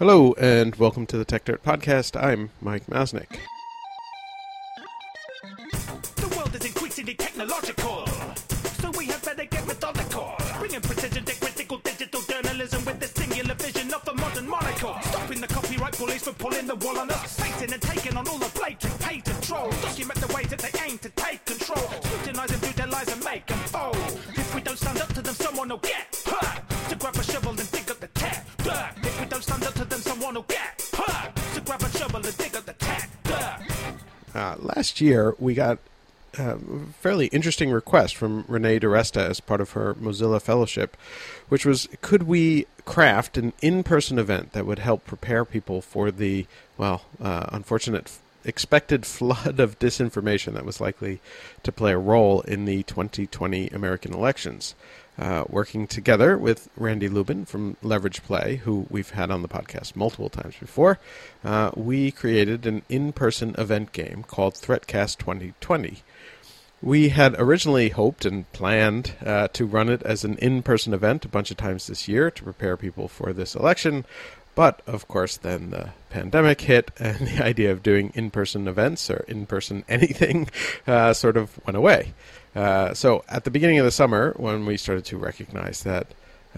Hello, and welcome to the Techdirt Podcast. I'm Mike Masnick. The world is increasingly technological, so we better get methodical. Bringing precision to critical digital journalism with the singular vision of the modern monocle. Stopping the copyright bullies from pulling the wool on us. And taking on all the blatant. Document the ways that they aim to take control. Scrutinize and and make them fold. If we don't stand up to them, someone will get hurt. To grab a shovel and up to them, someone get hurt. Grab a shovel and dig up the dirt. Uh, last year, we got a fairly interesting request from Renee DiResta as part of her Mozilla Fellowship, which was could we craft an in person event that would help prepare people for the, well, uh, unfortunate expected flood of disinformation that was likely to play a role in the 2020 American elections? Uh, working together with Randy Lubin from Leveraged Play, who we've had on the podcast multiple times before, uh, we created an in person event game called Threatcast 2020. We had originally hoped and planned uh, to run it as an in person event a bunch of times this year to prepare people for this election. But of course, then the pandemic hit, and the idea of doing in person events or in person anything uh, sort of went away. Uh, so at the beginning of the summer, when we started to recognize that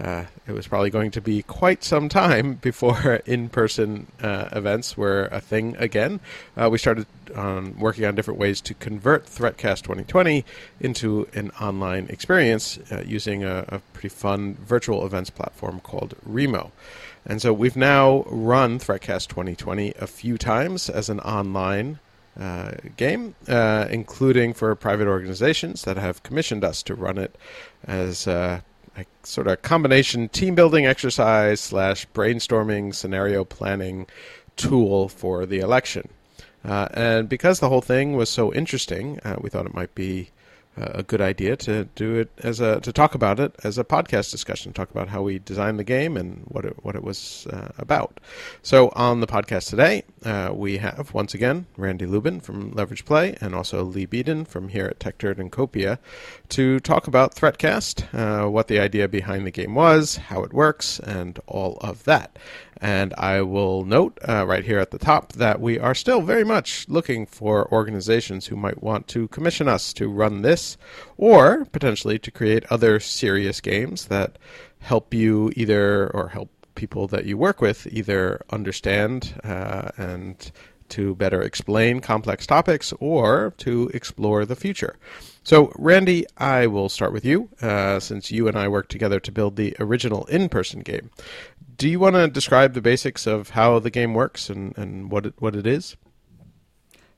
uh, it was probably going to be quite some time before in-person uh, events were a thing again. Uh, we started um, working on different ways to convert Threatcast 2020 into an online experience uh, using a, a pretty fun virtual events platform called Remo. And so we've now run Threatcast 2020 a few times as an online uh, game, uh, including for private organizations that have commissioned us to run it as uh, a sort of combination team building exercise slash brainstorming scenario planning tool for the election. Uh, and because the whole thing was so interesting, uh, we thought it might be uh, a good idea to do it as a to talk about it as a podcast discussion, talk about how we designed the game and what it what it was uh, about. So on the podcast today, uh, we have once again Randy Lubin from Leveraged Play and also Leigh Beadon from here at TechDirt and Copia to talk about Threatcast, uh, what the idea behind the game was, how it works, and all of that. And I will note uh, right here at the top that we are still very much looking for organizations who might want to commission us to run this or potentially to create other serious games that help you either or help people that you work with either understand uh, and to better explain complex topics or to explore the future. So, Randy, I will start with you, uh, since you and I worked together to build the original in person game. Do you want to describe the basics of how the game works and, and what, it, what it is?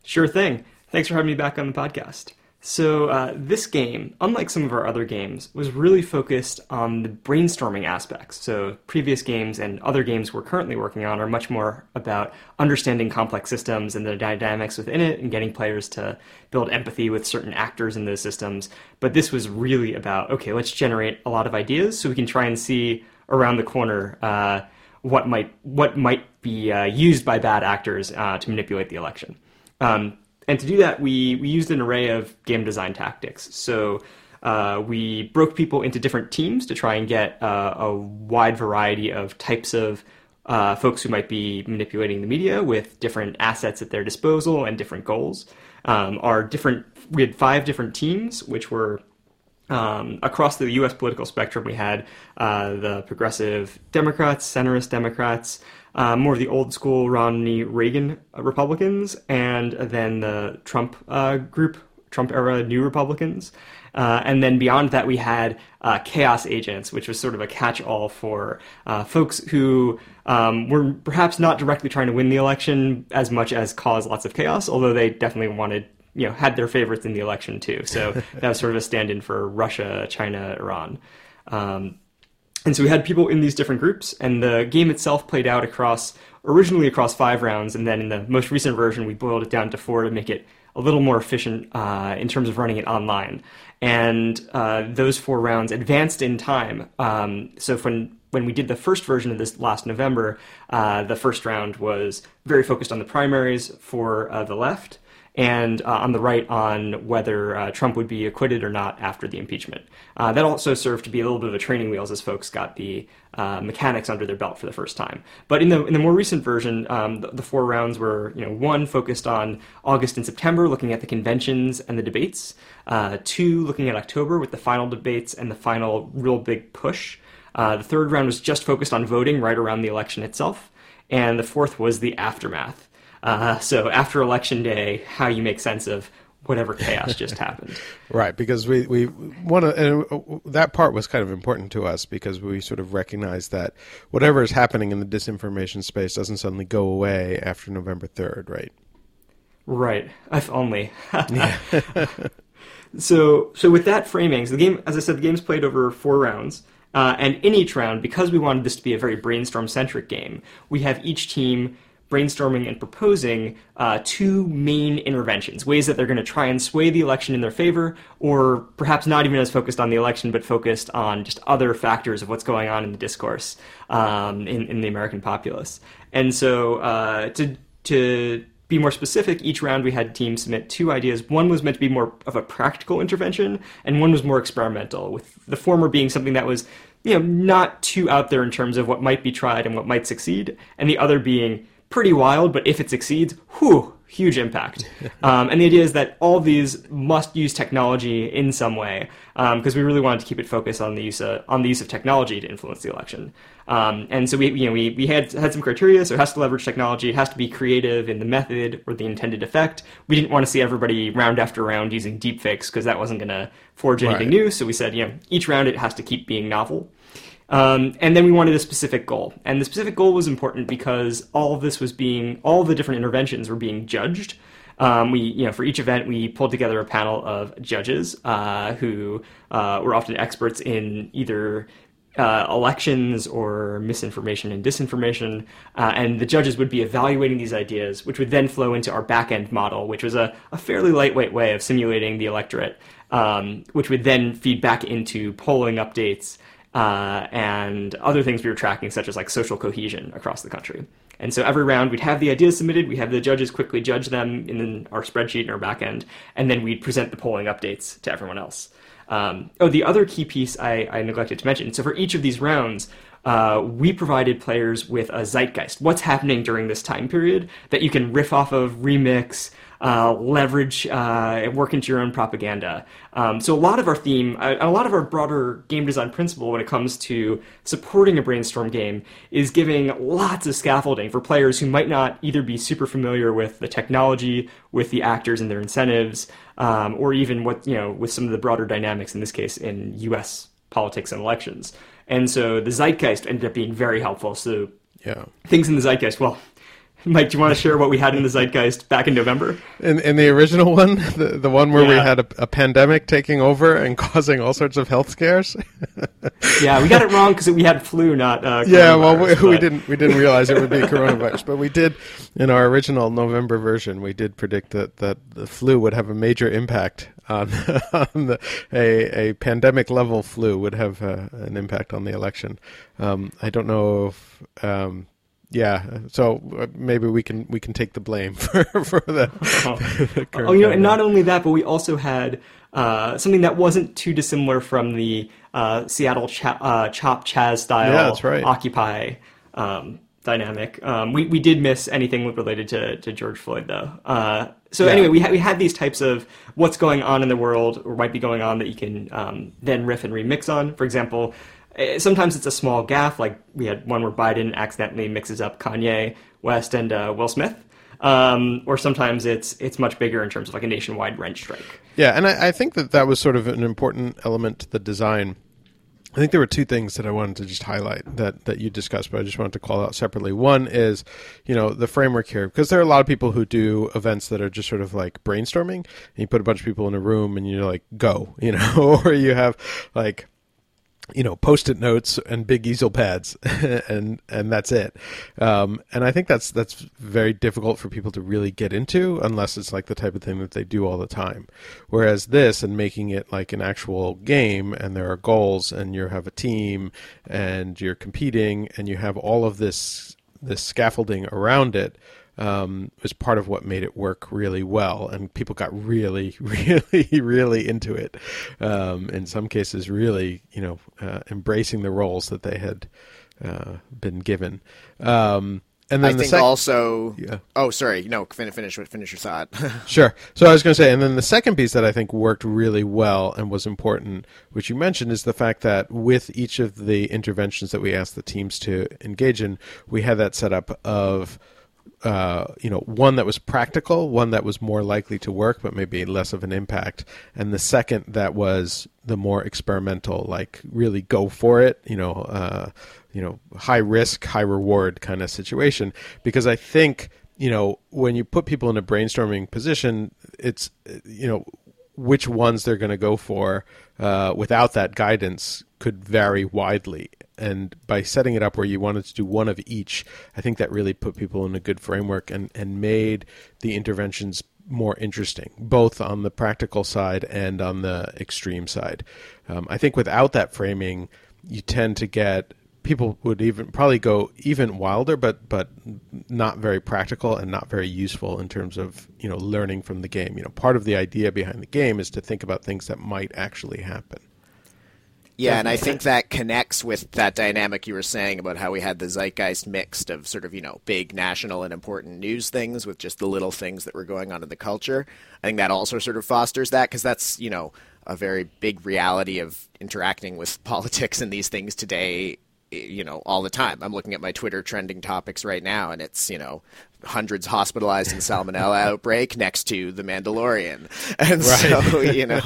Sure thing. Thanks for having me back on the podcast. So, uh, this game, unlike some of our other games, was really focused on the brainstorming aspects. So, previous games and other games we're currently working on are much more about understanding complex systems and the dynamics within it and getting players to build empathy with certain actors in those systems. But this was really about okay, let's generate a lot of ideas so we can try and see around the corner uh, what might what might be uh, used by bad actors uh, to manipulate the election. Um, and to do that, we, we used an array of game design tactics. So uh, we broke people into different teams to try and get uh, a wide variety of types of uh, folks who might be manipulating the media with different assets at their disposal and different goals. Um, our different we had five different teams, which were um, across the U.S. political spectrum. We had uh, the progressive Democrats, centrist Democrats, uh, more of the old school Romney Reagan Republicans, and then the Trump uh, group, Trump era New Republicans. Uh, and then beyond that, we had uh, chaos agents, which was sort of a catch all for uh, folks who um, were perhaps not directly trying to win the election as much as cause lots of chaos, although they definitely wanted you know had their favorites in the election too. So that was sort of a stand-in for Russia, China, Iran. Um, and so we had people in these different groups, and the game itself played out across originally across five rounds, and then in the most recent version we boiled it down to four to make it a little more efficient uh, in terms of running it online. And uh, those four rounds advanced in time. Um, so when when we did the first version of this last November, uh, the first round was very focused on the primaries for uh, the left and uh, on the right on whether uh, Trump would be acquitted or not after the impeachment. Uh, that also served to be a little bit of a training wheels as folks got the uh, mechanics under their belt for the first time. But in the in the more recent version, um, the, the, four rounds were you know one focused on August and September, looking at the conventions and the debates. Uh, two looking at October with the final debates and the final real big push. Uh, the third round was just focused on voting right around the election itself, and the fourth was the aftermath. Uh, so after election day, how you make sense of whatever chaos just happened. Right, because we we want to, and uh, that part was kind of important to us because we sort of recognize that whatever is happening in the disinformation space doesn't suddenly go away after November third, right? Right. If only. so so with that framing, so the game, as I said, the game's played over four rounds. Uh, and in each round, because we wanted this to be a very brainstorm centric game, we have each team brainstorming and proposing uh, two main interventions, ways that they're going to try and sway the election in their favor, or perhaps not even as focused on the election, but focused on just other factors of what's going on in the discourse um, in, in, the American populace. And so uh, to, to be more specific, each round we had teams submit two ideas. One was meant to be more of a practical intervention, and one was more experimental, with the former being something that was you know not too out there in terms of what might be tried and what might succeed, and the other being pretty wild, but if it succeeds, whew, huge impact. Um, and the idea is that all these must use technology in some way because um, we really wanted to keep it focused on the use of, on the use of technology to influence the election. Um, and so we you know we, we had had some criteria. So it has to leverage technology. It has to be creative in the method or the intended effect. We didn't want to see everybody round after round using deepfakes because that wasn't going to forge anything right. new. So we said you know each round it has to keep being novel. Um, and then we wanted a specific goal. And the specific goal was important because all of this was being, all the different interventions were being judged. Um, we, you know, for each event, we pulled together a panel of judges uh, who uh, were often experts in either uh, elections or misinformation and disinformation. Uh, and the judges would be evaluating these ideas, which would then flow into our back end model, which was a, a fairly lightweight way of simulating the electorate, um, which would then feed back into polling updates uh, and other things we were tracking, such as like social cohesion across the country. And so every round we'd have the ideas submitted, we'd have the judges quickly judge them in our spreadsheet in our backend, and then we'd present the polling updates to everyone else. Um, oh, the other key piece I, I, neglected to mention. So for each of these rounds, uh, we provided players with a zeitgeist. What's happening during this time period that you can riff off of, remix, uh, leverage uh, work into your own propaganda. Um, so a lot of our theme, a, a, lot of our broader game design principle when it comes to supporting a brainstorm game is giving lots of scaffolding for players who might not either be super familiar with the technology, with the actors and their incentives, um, or even what you know with some of the broader dynamics. In this case, in U.S. politics and elections. And so the zeitgeist ended up being very helpful. So yeah. things in the zeitgeist. Well, Mike, do you want to share what we had in the zeitgeist back in November? In, in the original one, the, the one where yeah. we had a, a, pandemic taking over and causing all sorts of health scares. yeah, we got it wrong because we had flu, not uh, yeah. Well, we, we, didn't we didn't realize it would be coronavirus, but we did in our original November version. We did predict that that the flu would have a major impact on, on the, a a pandemic level flu would have uh, an impact on the election. Um, I don't know if. Um, yeah, so uh, maybe we can we can take the blame for for the. the oh, you know, and not only that, but we also had uh, something that wasn't too dissimilar from the uh, Seattle cha- uh, Chop Chaz style yeah, that's right. Occupy um, dynamic. Um, we we did miss anything related to, to George Floyd though. Uh, so yeah. anyway, we ha- we had these types of what's going on in the world or might be going on that you can um, then riff and remix on. For example, sometimes it's a small gaff, like we had one where Biden accidentally mixes up Kanye West and uh, Will Smith. Um, or sometimes it's it's much bigger in terms of like a nationwide rent strike. Yeah, and I, I, think that that was sort of an important element to the design. I think there were two things that I wanted to just highlight that that you discussed, but I just wanted to call out separately. One is, you know, the framework here, because there are a lot of people who do events that are just sort of like brainstorming, and you put a bunch of people in a room and you're like, go, you know, or you have like you know post-it notes and big easel pads and and that's it. Um, and i think that's that's very difficult for people to really get into unless it's like the type of thing that they do all the time. Whereas this and making it like an actual game and there are goals and you have a team and you're competing and you have all of this this scaffolding around it um, was part of what made it work really well, and people got really, really, really into it. Um, in some cases, really, you know, uh, embracing the roles that they had uh, been given. Um, and then I the think sec- also. Yeah. Oh, sorry. No, finish finish finish your thought. Sure. So I was going to say, and then the second piece that I think worked really well and was important, which you mentioned, is the fact that with each of the interventions that we asked the teams to engage in, we had that setup of. Uh, you know, one that was practical, one that was more likely to work, but maybe less of an impact, and the second that was the more experimental, like really go for it. You know, uh, you know, high risk, high reward kind of situation. Because I think you know, when you put people in a brainstorming position, it's you know which ones they're going to go for uh, without that guidance could vary widely. And by setting it up where you wanted to do one of each, I think that really put people in a good framework and, and made the interventions more interesting, both on the practical side and on the extreme side. Um, I think without that framing, you tend to get people would even probably go even wilder, but but not very practical and not very useful in terms of you know learning from the game. You know, part of the idea behind the game is to think about things that might actually happen. Yeah, and I think that connects with that dynamic you were saying about how we had the zeitgeist mixed of sort of, you know, big national and important news things with just the little things that were going on in the culture. I think that also sort of fosters that because that's, you know, a very big reality of interacting with politics and these things today you know all the time i'm looking at my twitter trending topics right now and it's you know hundreds hospitalized in salmonella outbreak next to the mandalorian. And so you know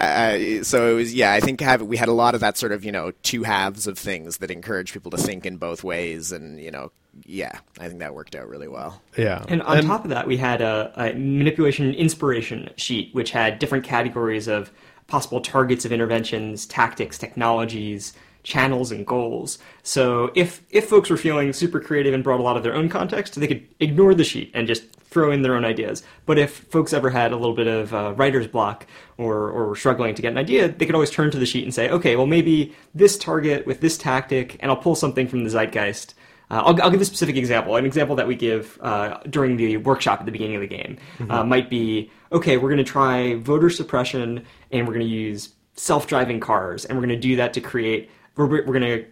uh, so it was yeah i think have, we had a lot of that sort of you know two halves of things that encourage people to think in both ways and you know yeah i think that worked out really well. Yeah, And on top of that, we had a, a manipulation inspiration sheet, which had different categories of possible targets of interventions, tactics, technologies, channels, and goals. So if if folks were feeling super creative and brought a lot of their own context, they could ignore the sheet and just throw in their own ideas. But if folks ever had a little bit of uh, writer's block or, or were struggling to get an idea, they could always turn to the sheet and say, okay, well, maybe this target with this tactic, and I'll pull something from the zeitgeist. Uh, I'll, I'll give a specific example. An example that we give uh, during the workshop at the beginning of the game uh, might be okay, we're going to try voter suppression and we're going to use self driving cars, and we're going to do that to create, we're, we're going to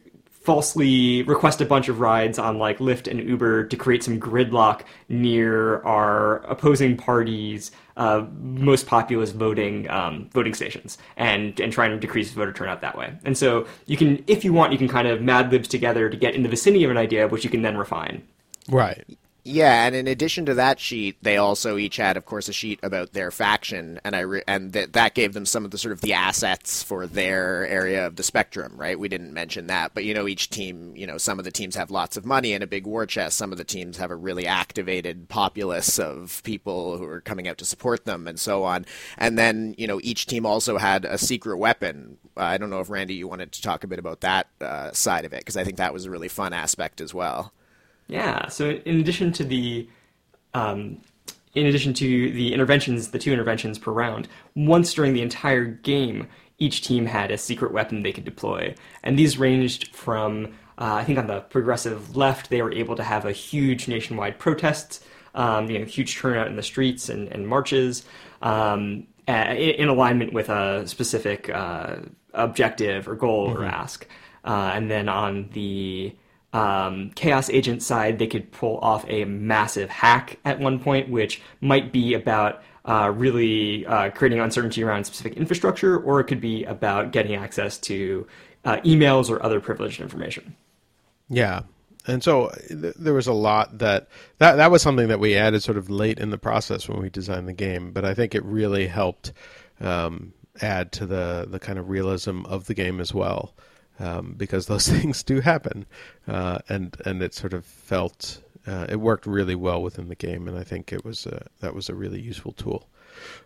falsely request a bunch of rides on like Lyft and Uber to create some gridlock near our opposing parties' uh, most populous voting um, voting stations, and and trying to decrease voter turnout that way. And so you can, if you want, you can kind of Mad Libs together to get in the vicinity of an idea, which you can then refine. right. Yeah, and in addition to that sheet, they also each had, of course, a sheet about their faction, and I re- and th- that gave them some of the sort of the assets for their area of the spectrum, right? We didn't mention that, but you know, each team, you know, some of the teams have lots of money and a big war chest. Some of the teams have a really activated populace of people who are coming out to support them, and so on. And then, you know, each team also had a secret weapon. Uh, I don't know if Randy, you wanted to talk a bit about that uh, side of it, because I think that was a really fun aspect as well. Yeah. So in addition to the um, in addition to the interventions, the two interventions per round, once during the entire game, each team had a secret weapon they could deploy, and these ranged from uh, I think on the progressive left, they were able to have a huge nationwide protests, um, you know, huge turnout in the streets and, and marches, um, a- in alignment with a specific uh, objective or goal or ask. Uh, and then on the um, chaos agent side, they could pull off a massive hack at one point, which might be about uh, really uh, creating uncertainty around specific infrastructure, or it could be about getting access to uh, emails or other privileged information. Yeah. And so th- there was a lot that, that that was something that we added sort of late in the process when we designed the game, but I think it really helped um, add to the the kind of realism of the game as well, um, because those things do happen, uh, and and it sort of felt uh, it worked really well within the game, and I think it was a, that was a really useful tool.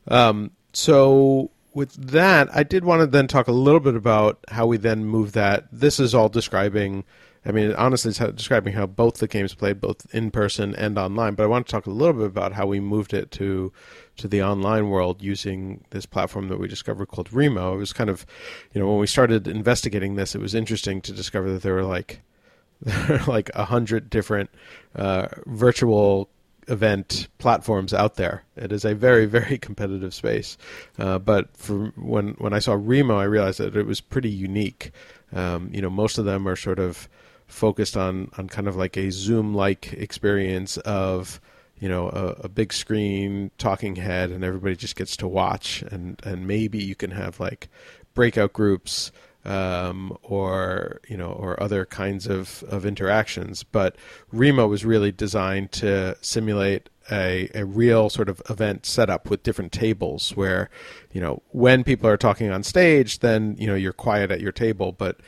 Um, so with that, I did want to then talk a little bit about how we then move that. This is all describing. I mean, honestly, it's how- describing how both the games played, both in person and online. But I want to talk a little bit about how we moved it to to the online world using this platform that we discovered called Remo. It was kind of, you know, when we started investigating this, it was interesting to discover that there were like there are like a hundred different uh, virtual event platforms out there. It is a very very competitive space. Uh, but for when when I saw Remo, I realized that it was pretty unique. Um, you know, most of them are sort of focused on on kind of like a Zoom like experience of you know a, a, big screen talking head and everybody just gets to watch. And and maybe you can have like breakout groups um, or you know or other kinds of of interactions. But remo was really designed to simulate a, a real sort of event setup with different tables where you know when people are talking on stage then you know you're quiet at your table. But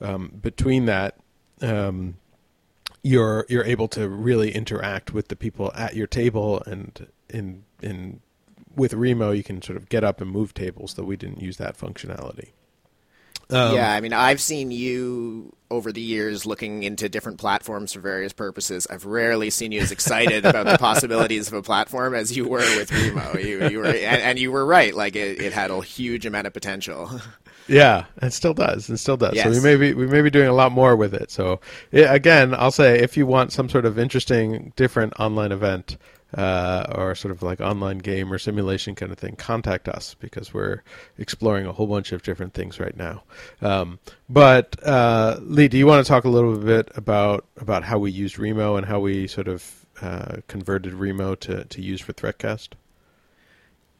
um, between that um, you're you're able to really interact with the people at your table and in in with Remo you can sort of get up and move tables though we didn't use that functionality. Um, yeah, I mean, I've seen you over the years looking into different platforms for various purposes. I've rarely seen you as excited about the possibilities of a platform as you were with Remo. You, you were, and, and, you were right. Like it, it had a huge amount of potential. Yeah, it still does. It still does. Yes. So we may be we may be doing a lot more with it. So yeah, again, I'll say if you want some sort of interesting, different online event. Uh, or sort of like online game or simulation kind of thing, contact us because we're exploring a whole bunch of different things right now. Um, but uh, Lee, do you want to talk a little bit about about how we used Remo and how we sort of uh, converted Remo to, to use for Threatcast?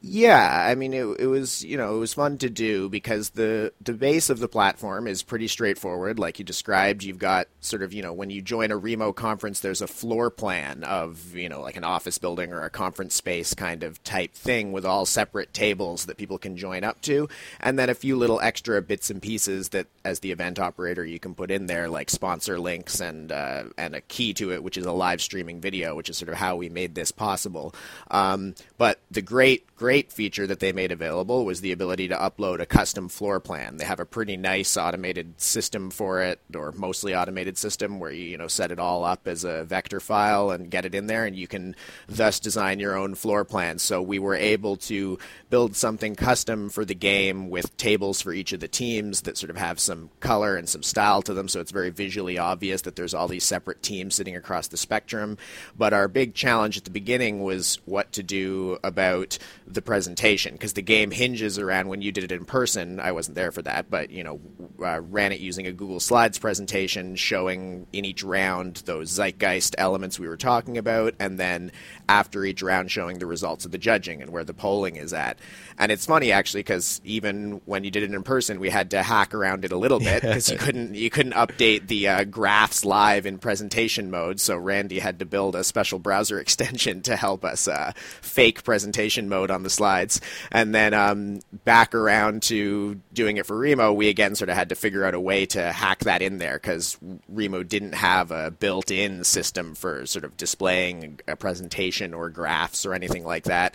Yeah, I mean, it, it was you know it was fun to do because the the base of the platform is pretty straightforward, like you described. You've got sort of you know when you join a Remo conference, there's a floor plan of you know like an office building or a conference space kind of type thing with all separate tables that people can join up to, and then a few little extra bits and pieces that as the event operator you can put in there, like sponsor links and uh, and a key to it, which is a live streaming video, which is sort of how we made this possible. Um, but the great great feature that they made available was the ability to upload a custom floor plan. They have a pretty nice automated system for it, or mostly automated system, where you you know set it all up as a vector file and get it in there, and you can thus design your own floor plan. So we were able to build something custom for the game with tables for each of the teams that sort of have some color and some style to them, so it's very visually obvious that there's all these separate teams sitting across the spectrum. But our big challenge at the beginning was what to do about the presentation because the game hinges around when you did it in person. I wasn't there for that, but you know, uh, ran it using a Google Slides presentation showing in each round those zeitgeist elements we were talking about, and then after each round showing the results of the judging and where the polling is at. And it's funny actually because even when you did it in person, we had to hack around it a little bit because you couldn't you couldn't update the uh, graphs live in presentation mode. So Randy had to build a special browser extension to help us uh, fake presentation mode on the slides. And then um, back around to doing it for Remo, we again sort of had to figure out a way to hack that in there because Remo didn't have a built-in system for sort of displaying a presentation or graphs or anything like that.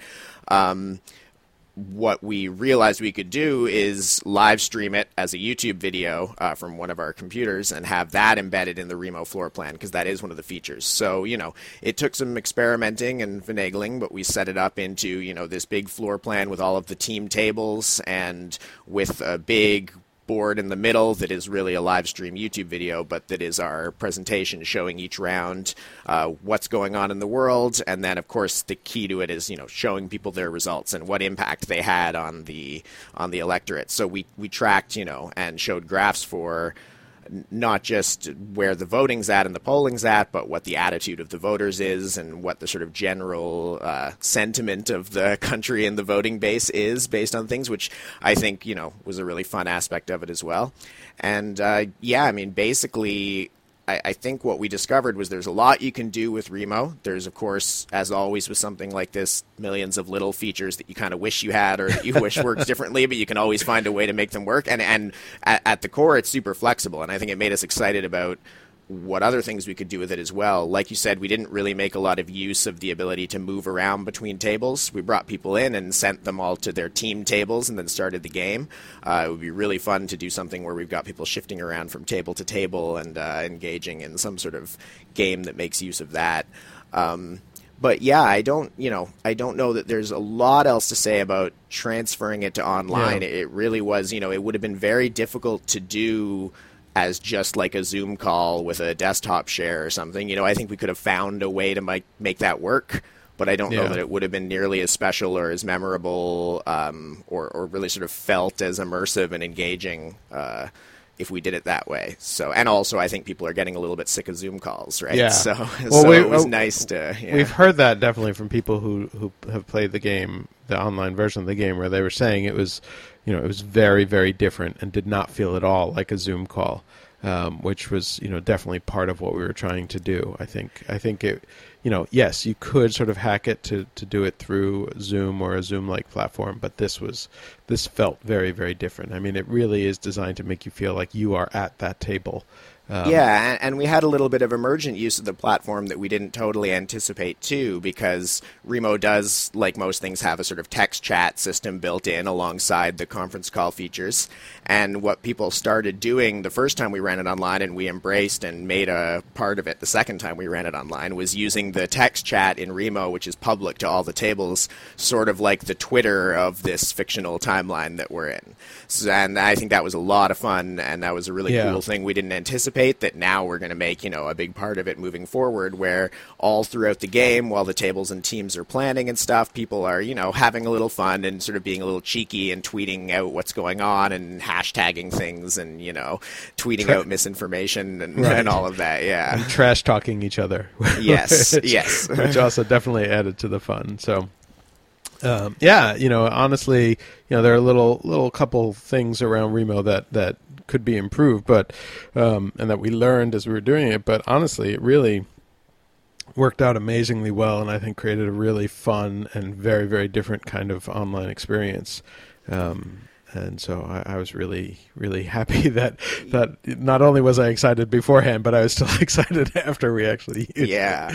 Um, what we realized we could do is live stream it as a YouTube video uh, from one of our computers and have that embedded in the Remo floor plan because that is one of the features. So, you know, it took some experimenting and finagling, but we set it up into, you know, this big floor plan with all of the team tables and with a big board in the middle that is really a live stream YouTube video, but that is our presentation showing each round uh, what's going on in the world, and then of course the key to it is you know showing people their results and what impact they had on the on the electorate. So we we tracked you know and showed graphs for not just where the voting's at and the polling's at, but what the attitude of the voters is and what the sort of general uh, sentiment of the country and the voting base is based on things, which I think, you know, was a really fun aspect of it as well. And uh, yeah, I mean, basically, I, I, think what we discovered was there's a lot you can do with Remo. There's, of course, as always with something like this, millions of little features that you kind of wish you had or that you wish worked differently, but you can always find a way to make them work. And and at, at the core, it's super flexible, and I think it made us excited about what other things we could do with it as well. Like you said, we didn't really make a lot of use of the ability to move around between tables. We brought people in and sent them all to their team tables and then started the game. Uh, it would be really fun to do something where we've got people shifting around from table to table and uh, engaging in some sort of game that makes use of that. Um, but yeah, I don't, you know, I don't know that there's a lot else to say about transferring it to online. Yeah. It really was, you know, it would have been very difficult to do as just like a Zoom call with a desktop share or something. You know, I think we could have found a way to make make that work but I don't Yeah. know that it would have been nearly as special or as memorable um, or, or really sort of felt as immersive and engaging uh, if we did it that way. So, and also I think people are getting a little bit sick of Zoom calls, right? Yeah. So, Well, so we- it was oh, nice to. Yeah. We've heard that definitely from people who who have played the game, the online version of the game, where they were saying it was, you know, it was very very different and did not feel at all like a Zoom call, um, which was you know definitely part of what we were trying to do. I think I think it, you know, yes, you could sort of hack it to to do it through Zoom or a Zoom like platform, but this was this felt very very different. I mean, it really is designed to make you feel like you are at that table. Um, yeah, and, and we had a little bit of emergent use of the platform that we didn't totally anticipate too, because Remo does, like most things, have a sort of text chat system built in alongside the conference call features. And what people started doing the first time we ran it online, and we embraced and made a part of it the second time we ran it online, was using the text chat in Remo, which is public to all the tables, sort of like the Twitter of this fictional timeline that we're in. So, and I think that was a lot of fun, and that was a really Yeah. cool thing we didn't anticipate that now we're going to make you know a big part of it moving forward where all throughout the game while the tables and teams are planning and stuff people are you know having a little fun and sort of being a little cheeky and tweeting out what's going on and hashtagging things and you know tweeting Tra- out misinformation and, Right. and all of that yeah And trash talking each other. Yes, which, yes. which also definitely added to the fun. So, um, yeah, you know, honestly, you know, there are little little couple things around Remo that that could be improved, but um, and that we learned as we were doing it. But honestly, it really worked out amazingly well, and I think created a really fun and very very different kind of online experience. Um, and so I, I was really, really happy that that not only was I excited beforehand, but I was still excited after we actually used it. yeah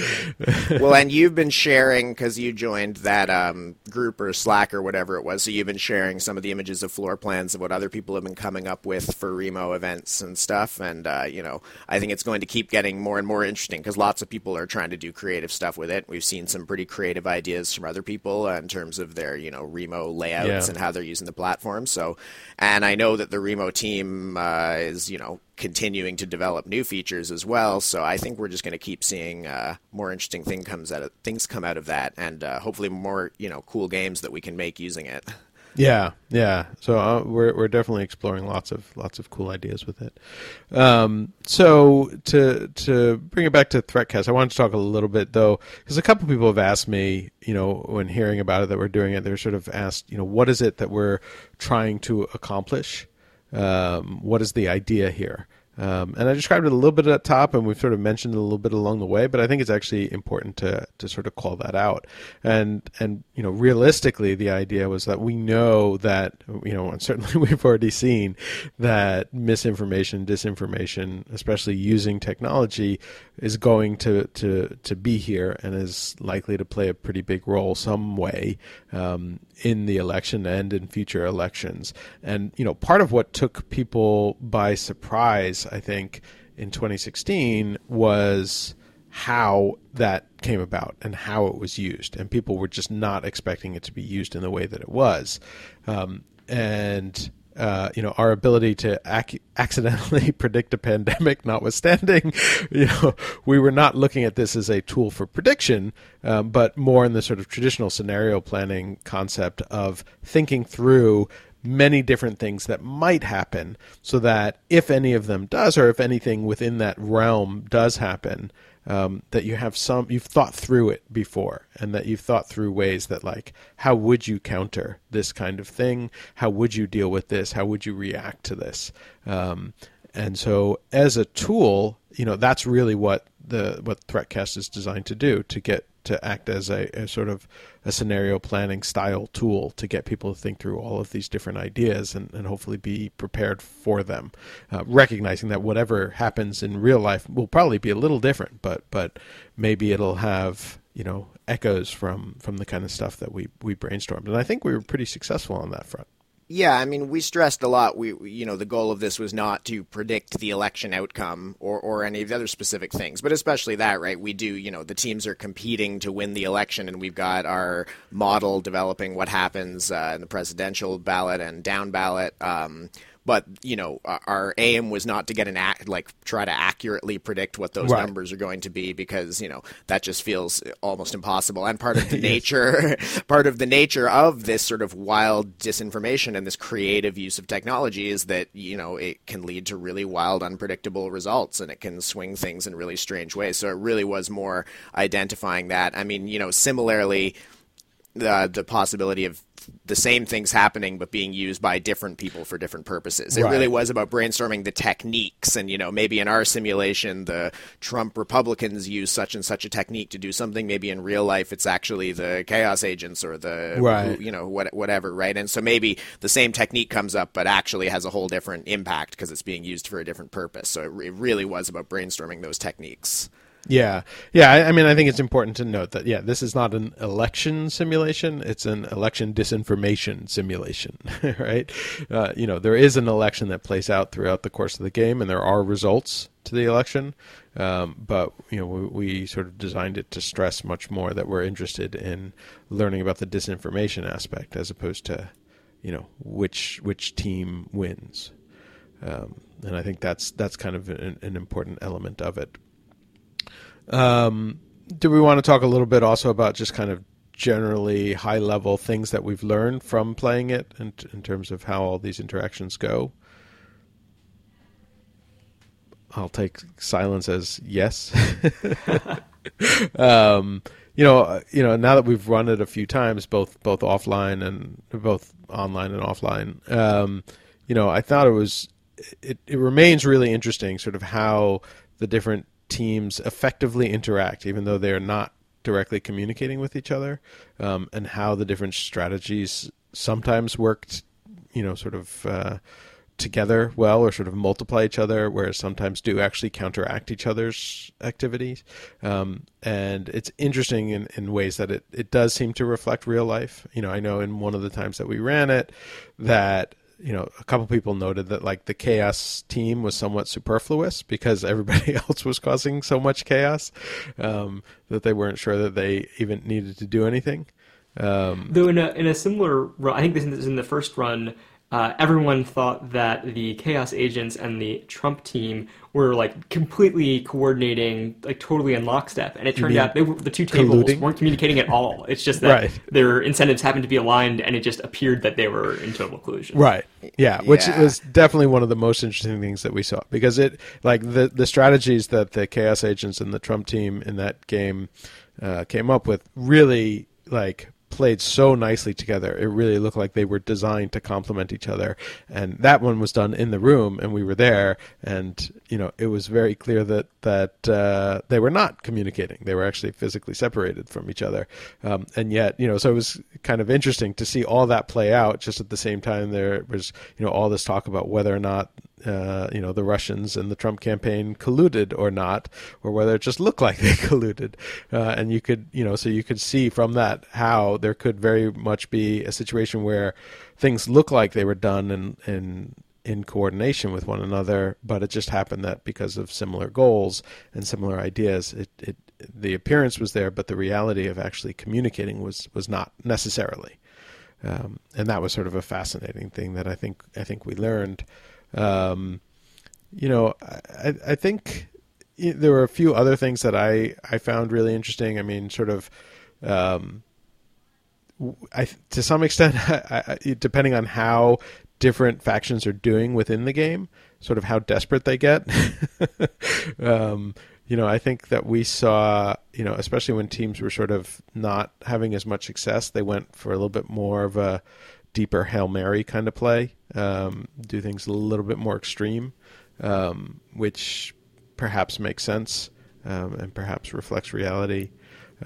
well and you've been sharing because you joined that um, group or slack or whatever it was so you've been sharing some of the images of floor plans of what other people have been coming up with for remo events and stuff and uh, you know i think it's going to keep getting more and more interesting because lots of people are trying to do creative stuff with it we've seen some pretty creative ideas from other people uh, in terms of their you know remo layouts Yeah. and how they're using the platform so and i know that the remo team uh, is you know continuing to develop new features as well. So I think we're just going to keep seeing uh, more interesting thing comes out of, things come out of that, and uh, hopefully more you know cool games that we can make using it. Yeah, yeah. So uh, we're we're definitely exploring lots of lots of cool ideas with it. Um, so to to bring it back to Threatcast, I wanted to talk a little bit though, because a couple people have asked me, you know, when hearing about it that we're doing it, they're sort of asked, you know, what is it that we're trying to accomplish? Um, what is the idea here? Um, and I described it a little bit at the top, and we've sort of mentioned it a little bit along the way. But I think it's actually important to to sort of call that out. And and you know, realistically, the idea was that we know that you know, and certainly we've already seen that misinformation, disinformation, especially using technology, is going to to to be here and is likely to play a pretty big role some way um, in the election and in future elections. And you know, part of what took people by surprise, I think, in 2016 was how that came about and how it was used, and people were just not expecting it to be used in the way that it was, um, and. Uh, you know, our ability to ac- accidentally predict a pandemic notwithstanding, you know, we were not looking at this as a tool for prediction, um, but more in the sort of traditional scenario planning concept of thinking through many different things that might happen so that if any of them does, or if anything within that realm does happen, um, that you have some you've thought through it before and that you've thought through ways that like how would you counter this kind of thing? How would you deal with this? How would you react to this? Um, and so as a tool you know that's really what the what threatcast is designed to do to get to act as a, a sort of a scenario planning style tool to get people to think through all of these different ideas and, and hopefully be prepared for them, uh, recognizing that whatever happens in real life will probably be a little different, but but maybe it'll have you know echoes from from the kind of stuff that we we brainstormed, and I think we were pretty successful on that front. Yeah, I mean, we stressed a lot. We, we- you know, the goal of this was not to predict the election outcome or, or any of the other specific things, but especially that, right? We do, you know, the teams are competing to win the election, and we've got our model developing what happens uh, in the presidential ballot and down ballot. Um, but you know, our- aim was not to get an act like try to accurately predict what those Right. numbers are going to be because you know that just feels almost impossible. And part of the nature, part of the nature of this sort of wild disinformation and this creative use of technology is that you know it can lead to really wild, unpredictable results, and it can swing things in really strange ways. So it really was more identifying that. I mean, you know, similarly the the possibility of the same things happening but being used by different people for different purposes. It Right. really was about brainstorming the techniques and you know maybe in our simulation the Trump Republicans use such and such a technique to do something maybe in real life it's actually the chaos agents or the Right. you know what, whatever right and so maybe the same technique comes up but actually has a whole different impact because it's being used for a different purpose. So it, it really was about brainstorming those techniques. Yeah, yeah. I, I mean, I think it's important to note that yeah, this is not an election simulation; it's an election disinformation simulation, right? Uh, you know, there is an election that plays out throughout the course of the game, and there are results to the election. Um, but you know, we, we sort of designed it to stress much more that we're interested in learning about the disinformation aspect as opposed to, you know, which which team wins. Um, and I think that's that's kind of an, an important element of it. Um, do we want to talk a little bit also about just kind of generally high level things that we've learned from playing it in, in terms of how all these interactions go? I'll take silence as yes. um, you know, uh, you know, now that we've run it a few times, both both offline and both online and offline, um, you know, I thought it was it, it remains really interesting, sort of how the different teams effectively interact, even though they are not directly communicating with each other, um, and how the different strategies sometimes worked, you know, sort of. Uh, together well or sort of multiply each other, whereas sometimes do actually counteract each other's activities. Um, and it's interesting in, in ways that it, it does seem to reflect real life. You know, I know in one of the times that we ran it that you know, a couple people noted that like the chaos team was somewhat superfluous because everybody else was causing so much chaos um, that they weren't sure that they even needed to do anything. Um, Though in a in a similar I think this is in the first run. Uh, everyone thought that the Chaos Agents and the Trump team were like completely coordinating, like totally in lockstep, and it turned mean out they were, the two tables colluding? weren't communicating at all. It's just that Right. their incentives happened to be aligned, and it just appeared that they were in total collusion. Right. Yeah, which Yeah. was definitely one of the most interesting things that we saw because it like the the strategies that the chaos agents and the Trump team in that game uh, came up with really like played so nicely together. It really looked like they were designed to complement each other. And that one was done in the room and we were there and you know, it was very clear that that uh, they were not communicating. They were actually physically separated from each other. Um, and yet, you know, so it was kind of interesting to see all that play out just at the same time there was, you know, all this talk about whether or not uh, you know the Russians and the Trump campaign colluded or not, or whether it just looked like they colluded. Uh, and you could, you know, so you could see from that how there could very much be a situation where things look like they were done in in in coordination with one another, but it just happened that because of similar goals and similar ideas, it, it the appearance was there, but the reality of actually communicating was was not necessarily. Um, and that was sort of a fascinating thing that I think I think we learned. Um, you know, I, I think there were a few other things that I, I found really interesting. I mean, sort of, um, I to some extent, I, I, depending on how different factions are doing within the game, sort of how desperate they get. um, you know, I think that we saw, you know, especially when teams were sort of not having as much success, they went for a little bit more of a deeper hail mary kind of play, um, do things a little bit more extreme, um, which perhaps makes sense um, and perhaps reflects reality.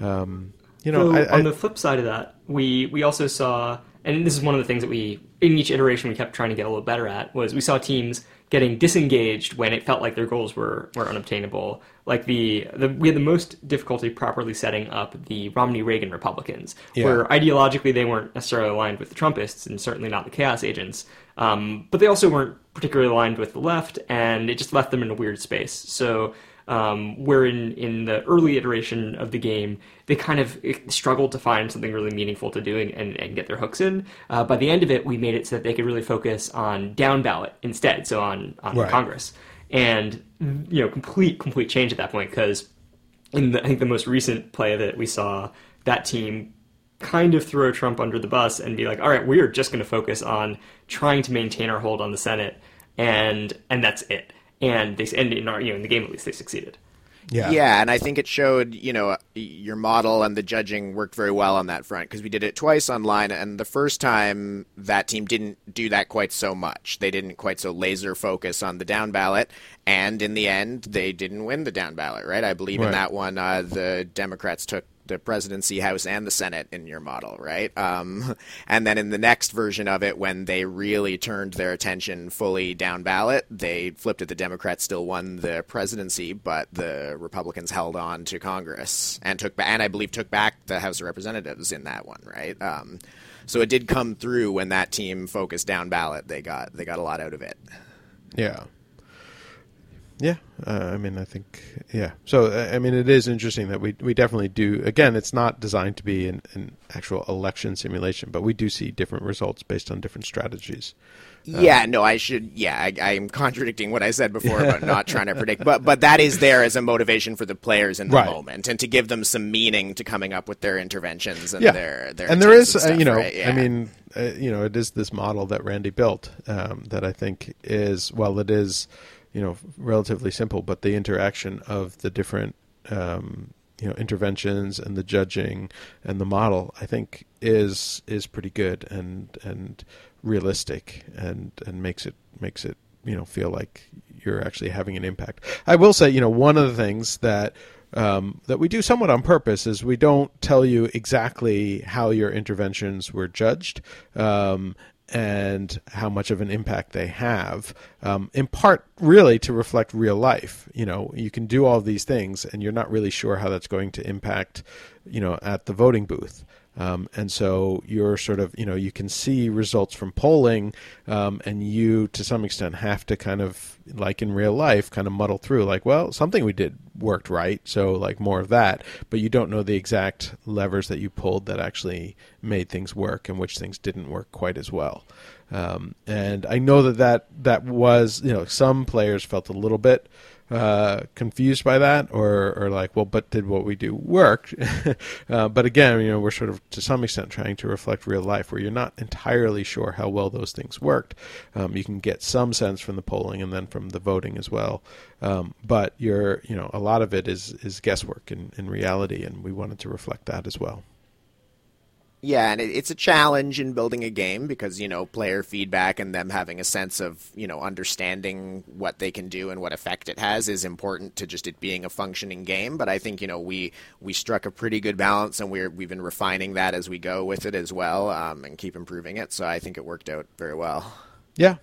Um, you know, So I, I, on the flip side of that, we we also saw, and this is one of the things that we in each iteration we kept trying to get a little better at was we saw teams getting disengaged when it felt like their goals were were unobtainable. Like the, the we had the most difficulty properly setting up the Romney Reagan Republicans, Yeah. where ideologically they weren't necessarily aligned with the Trumpists and certainly not the Chaos Agents. Um, but they also weren't particularly aligned with the left, and it just left them in a weird space. So Um, where in, in the early iteration of the game, they kind of struggled to find something really meaningful to do and, and get their hooks in. Uh, by the end of it, we made it so that they could really focus on down ballot instead, so on, on Right. Congress. And, you know, complete, complete change at that point because in the, I think the most recent play of it, we saw that team kind of throw Trump under the bus and be like, all right, we are just going to focus on trying to maintain our hold on the Senate, and and that's it. And they and in our you know in the game at least they succeeded. Yeah. Yeah, and I think it showed, you know, your model and the judging worked very well on that front because we did it twice online, and the first time that team didn't do that quite so much. They didn't quite so laser focus on the down ballot, and in the end, they didn't win the down ballot, right? I believe Right. in that one, uh, the Democrats took the presidency, House, and the Senate in your model, right? Um, and then in the next version of it, when they really turned their attention fully down ballot, they flipped it. The Democrats still won the presidency, but the Republicans held on to Congress and took and I believe took back the House of Representatives in that one, right? Um, so it did come through when that team focused down ballot. They got they got a lot out of it. Yeah. Yeah, uh, I mean, I think, yeah. So, uh, I mean, it is interesting that we we definitely do. Again, it's not designed to be an, an actual election simulation, but we do see different results based on different strategies. Yeah, no, I should. Yeah, I, I'm contradicting what I said before about not trying to predict, but but that is there as a motivation for the players in the Right. moment, and to give them some meaning to coming up with their interventions and yeah, their their and there is and uh, you know, right? Yeah. I mean, uh, you know, it is this model that Randy built um, that I think is, well, it is, you know, relatively simple, but the interaction of the different, um, you know, interventions and the judging and the model, I think, is is pretty good and and realistic and and makes it makes it you know feel like you're actually having an impact. I will say, you know, one of the things that um, that we do somewhat on purpose is we don't tell you exactly how your interventions were judged um, and how much of an impact they have. Um, in part, really to reflect real life. You know, you can do all these things, and you're not really sure how that's going to impact, you know, at the voting booth. Um, and so you're sort of, you know, you can see results from polling, um, and you, to some extent, have to kind of, like in real life, kind of muddle through, like, well, something we did worked right, so like more of that, but you don't know the exact levers that you pulled that actually made things work and which things didn't work quite as well. Um, and I know that, that that was, you know, some players felt a little bit uh, confused by that, or, or like, well, but did what we do work? uh, but again, you know, we're sort of to some extent trying to reflect real life, where you're not entirely sure how well those things worked. Um, you can get some sense from the polling and then from the voting as well, um, but you're, you know, a lot of it is is guesswork in, in reality, and we wanted to reflect that as well. Yeah, and it, it's a challenge in building a game because you know player feedback and them having a sense of you know understanding what they can do and what effect it has is important to just it being a functioning game. But I think you know we we struck a pretty good balance and we're we've been refining that as we go with it as well um, and keep improving it. So I think it worked out very well. Yeah.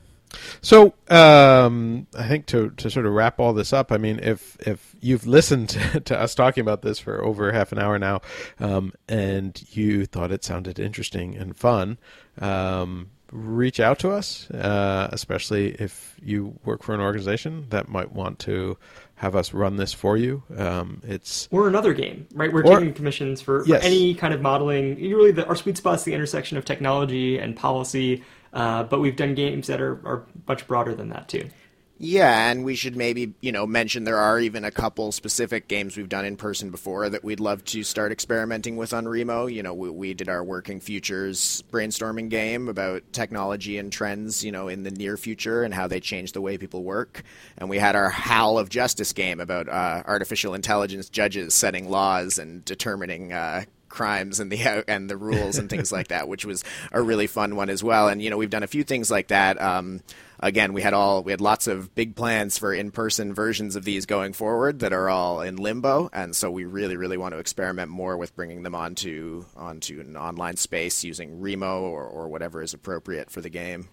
So um, I think to to sort of wrap all this up, I mean, if if you've listened to, to us talking about this for over half an hour now, um, and you thought it sounded interesting and fun, um, reach out to us, uh, especially if you work for an organization that might want to have us run this for you. Um, it's Or another game, right? We're Or- taking commissions for, for any kind of modeling. Really, the, our sweet spot is the intersection of technology and policy, uh, but we've done games that are, are much broader than that too. Yeah, and we should maybe, you know, mention there are even a couple specific games we've done in person before that we'd love to start experimenting with on Remo. You know, we, we did our Working Futures brainstorming game about technology and trends, you know, in the near future and how they change the way people work. And we had our Howl of Justice game about uh, artificial intelligence judges setting laws and determining uh, crimes and the and the rules and things like that, which was a really fun one as well. And you know, we've done a few things like that. Um, again, we had all we had lots of big plans for in-person versions of these going forward that are all in limbo, and so we really, really want to experiment more with bringing them onto onto an online space using Remo or, or whatever is appropriate for the game.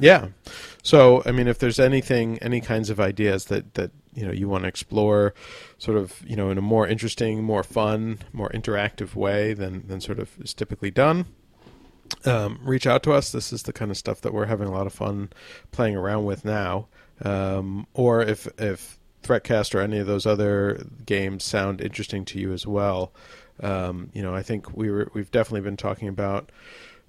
Yeah. So, I mean, if there's anything, any kinds of ideas that, that you know you want to explore, sort of you know in a more interesting, more fun, more interactive way than than sort of is typically done, um, reach out to us. This is the kind of stuff that we're having a lot of fun playing around with now. Um, or if if Threatcast or any of those other games sound interesting to you as well, um, you know, I think we were we've definitely been talking about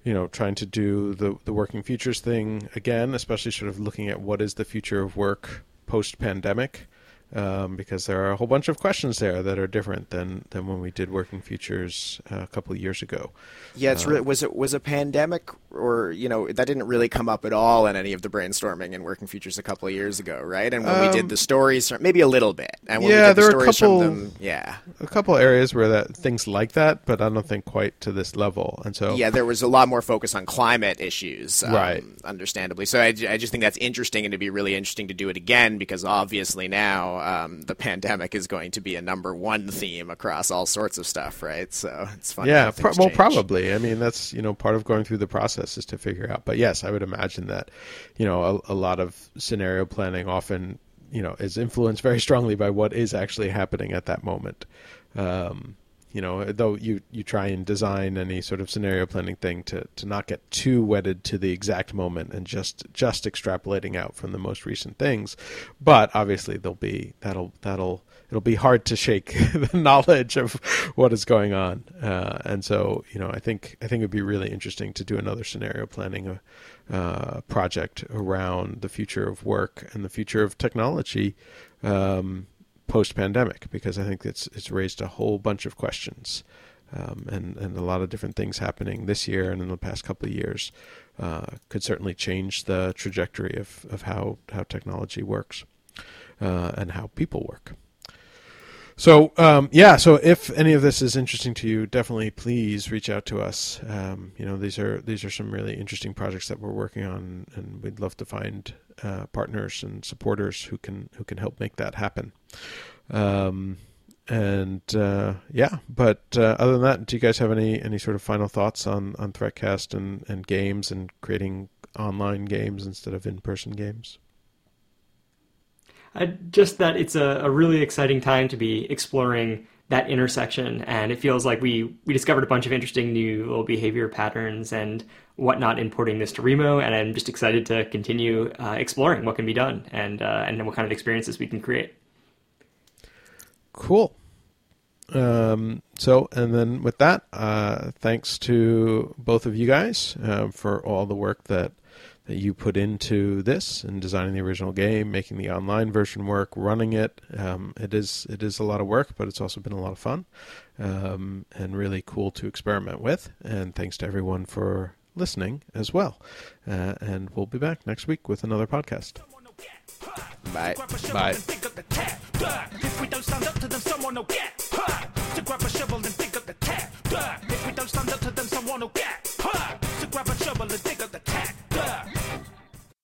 you know, trying to do the the working futures thing again, especially sort of looking at what is the future of work post pandemic um, because there are a whole bunch of questions there that are different than, than when we did Working Futures uh, a couple of years ago. Yeah, it's really, um, was it was a pandemic or you know that didn't really come up at all in any of the brainstorming and Working Futures a couple of years ago, right? And when um, we did the um, stories, maybe a little bit. And when yeah, we did the there were a couple, them, yeah, a couple areas where that things like that, but I don't think quite to this level. And so yeah, there was a lot more focus on climate issues, um, right? Understandably, so I, I just think that's interesting, and it'd be really interesting to do it again because obviously now um, the pandemic is going to be a number one theme across all sorts of stuff, right? So it's fun. Yeah, pro- well, probably. I mean, that's you know part of going through the process is to figure out. But yes, I would imagine that you know a, a lot of scenario planning often you know is influenced very strongly by what is actually happening at that moment. Um, you know, though you, you try and design any sort of scenario planning thing to, to not get too wedded to the exact moment and just just extrapolating out from the most recent things. But obviously there'll be that'll that'll it'll be hard to shake the knowledge of what is going on. Uh, and so, you know, I think I think it'd be really interesting to do another scenario planning uh, uh project around the future of work and the future of technology. Um, post pandemic because I think it's it's raised a whole bunch of questions um, and and a lot of different things happening this year and in the past couple of years uh, could certainly change the trajectory of, of how how technology works uh, and how people work. So um, yeah, so if any of this is interesting to you, definitely please reach out to us. Um, you know, these are these are some really interesting projects that we're working on, and we'd love to find uh, partners and supporters who can who can help make that happen. Um, and uh, yeah, but uh, other than that, do you guys have any any sort of final thoughts on on Threatcast and and games and creating online games instead of in person games? Uh, just that it's a, a really exciting time to be exploring that intersection and it feels like we we discovered a bunch of interesting new little behavior patterns and whatnot importing this to Remo and I'm just excited to continue uh, exploring what can be done and uh, and what kind of experiences we can create. Cool. Um, so, and then with that, uh, thanks to both of you guys uh, for all the work that that you put into this and designing the original game, making the online version work, running it. Um, it is it is a lot of work, but it's also been a lot of fun um, and really cool to experiment with. And thanks to everyone for listening as well. Uh, and we'll be back next week with another podcast. Bye. Bye. If we don't stand up to them, someone will get hurt. To grab a shovel and dig up the tap. If we don't stand up to them, someone will get hurt. To grab a shovel and dig up the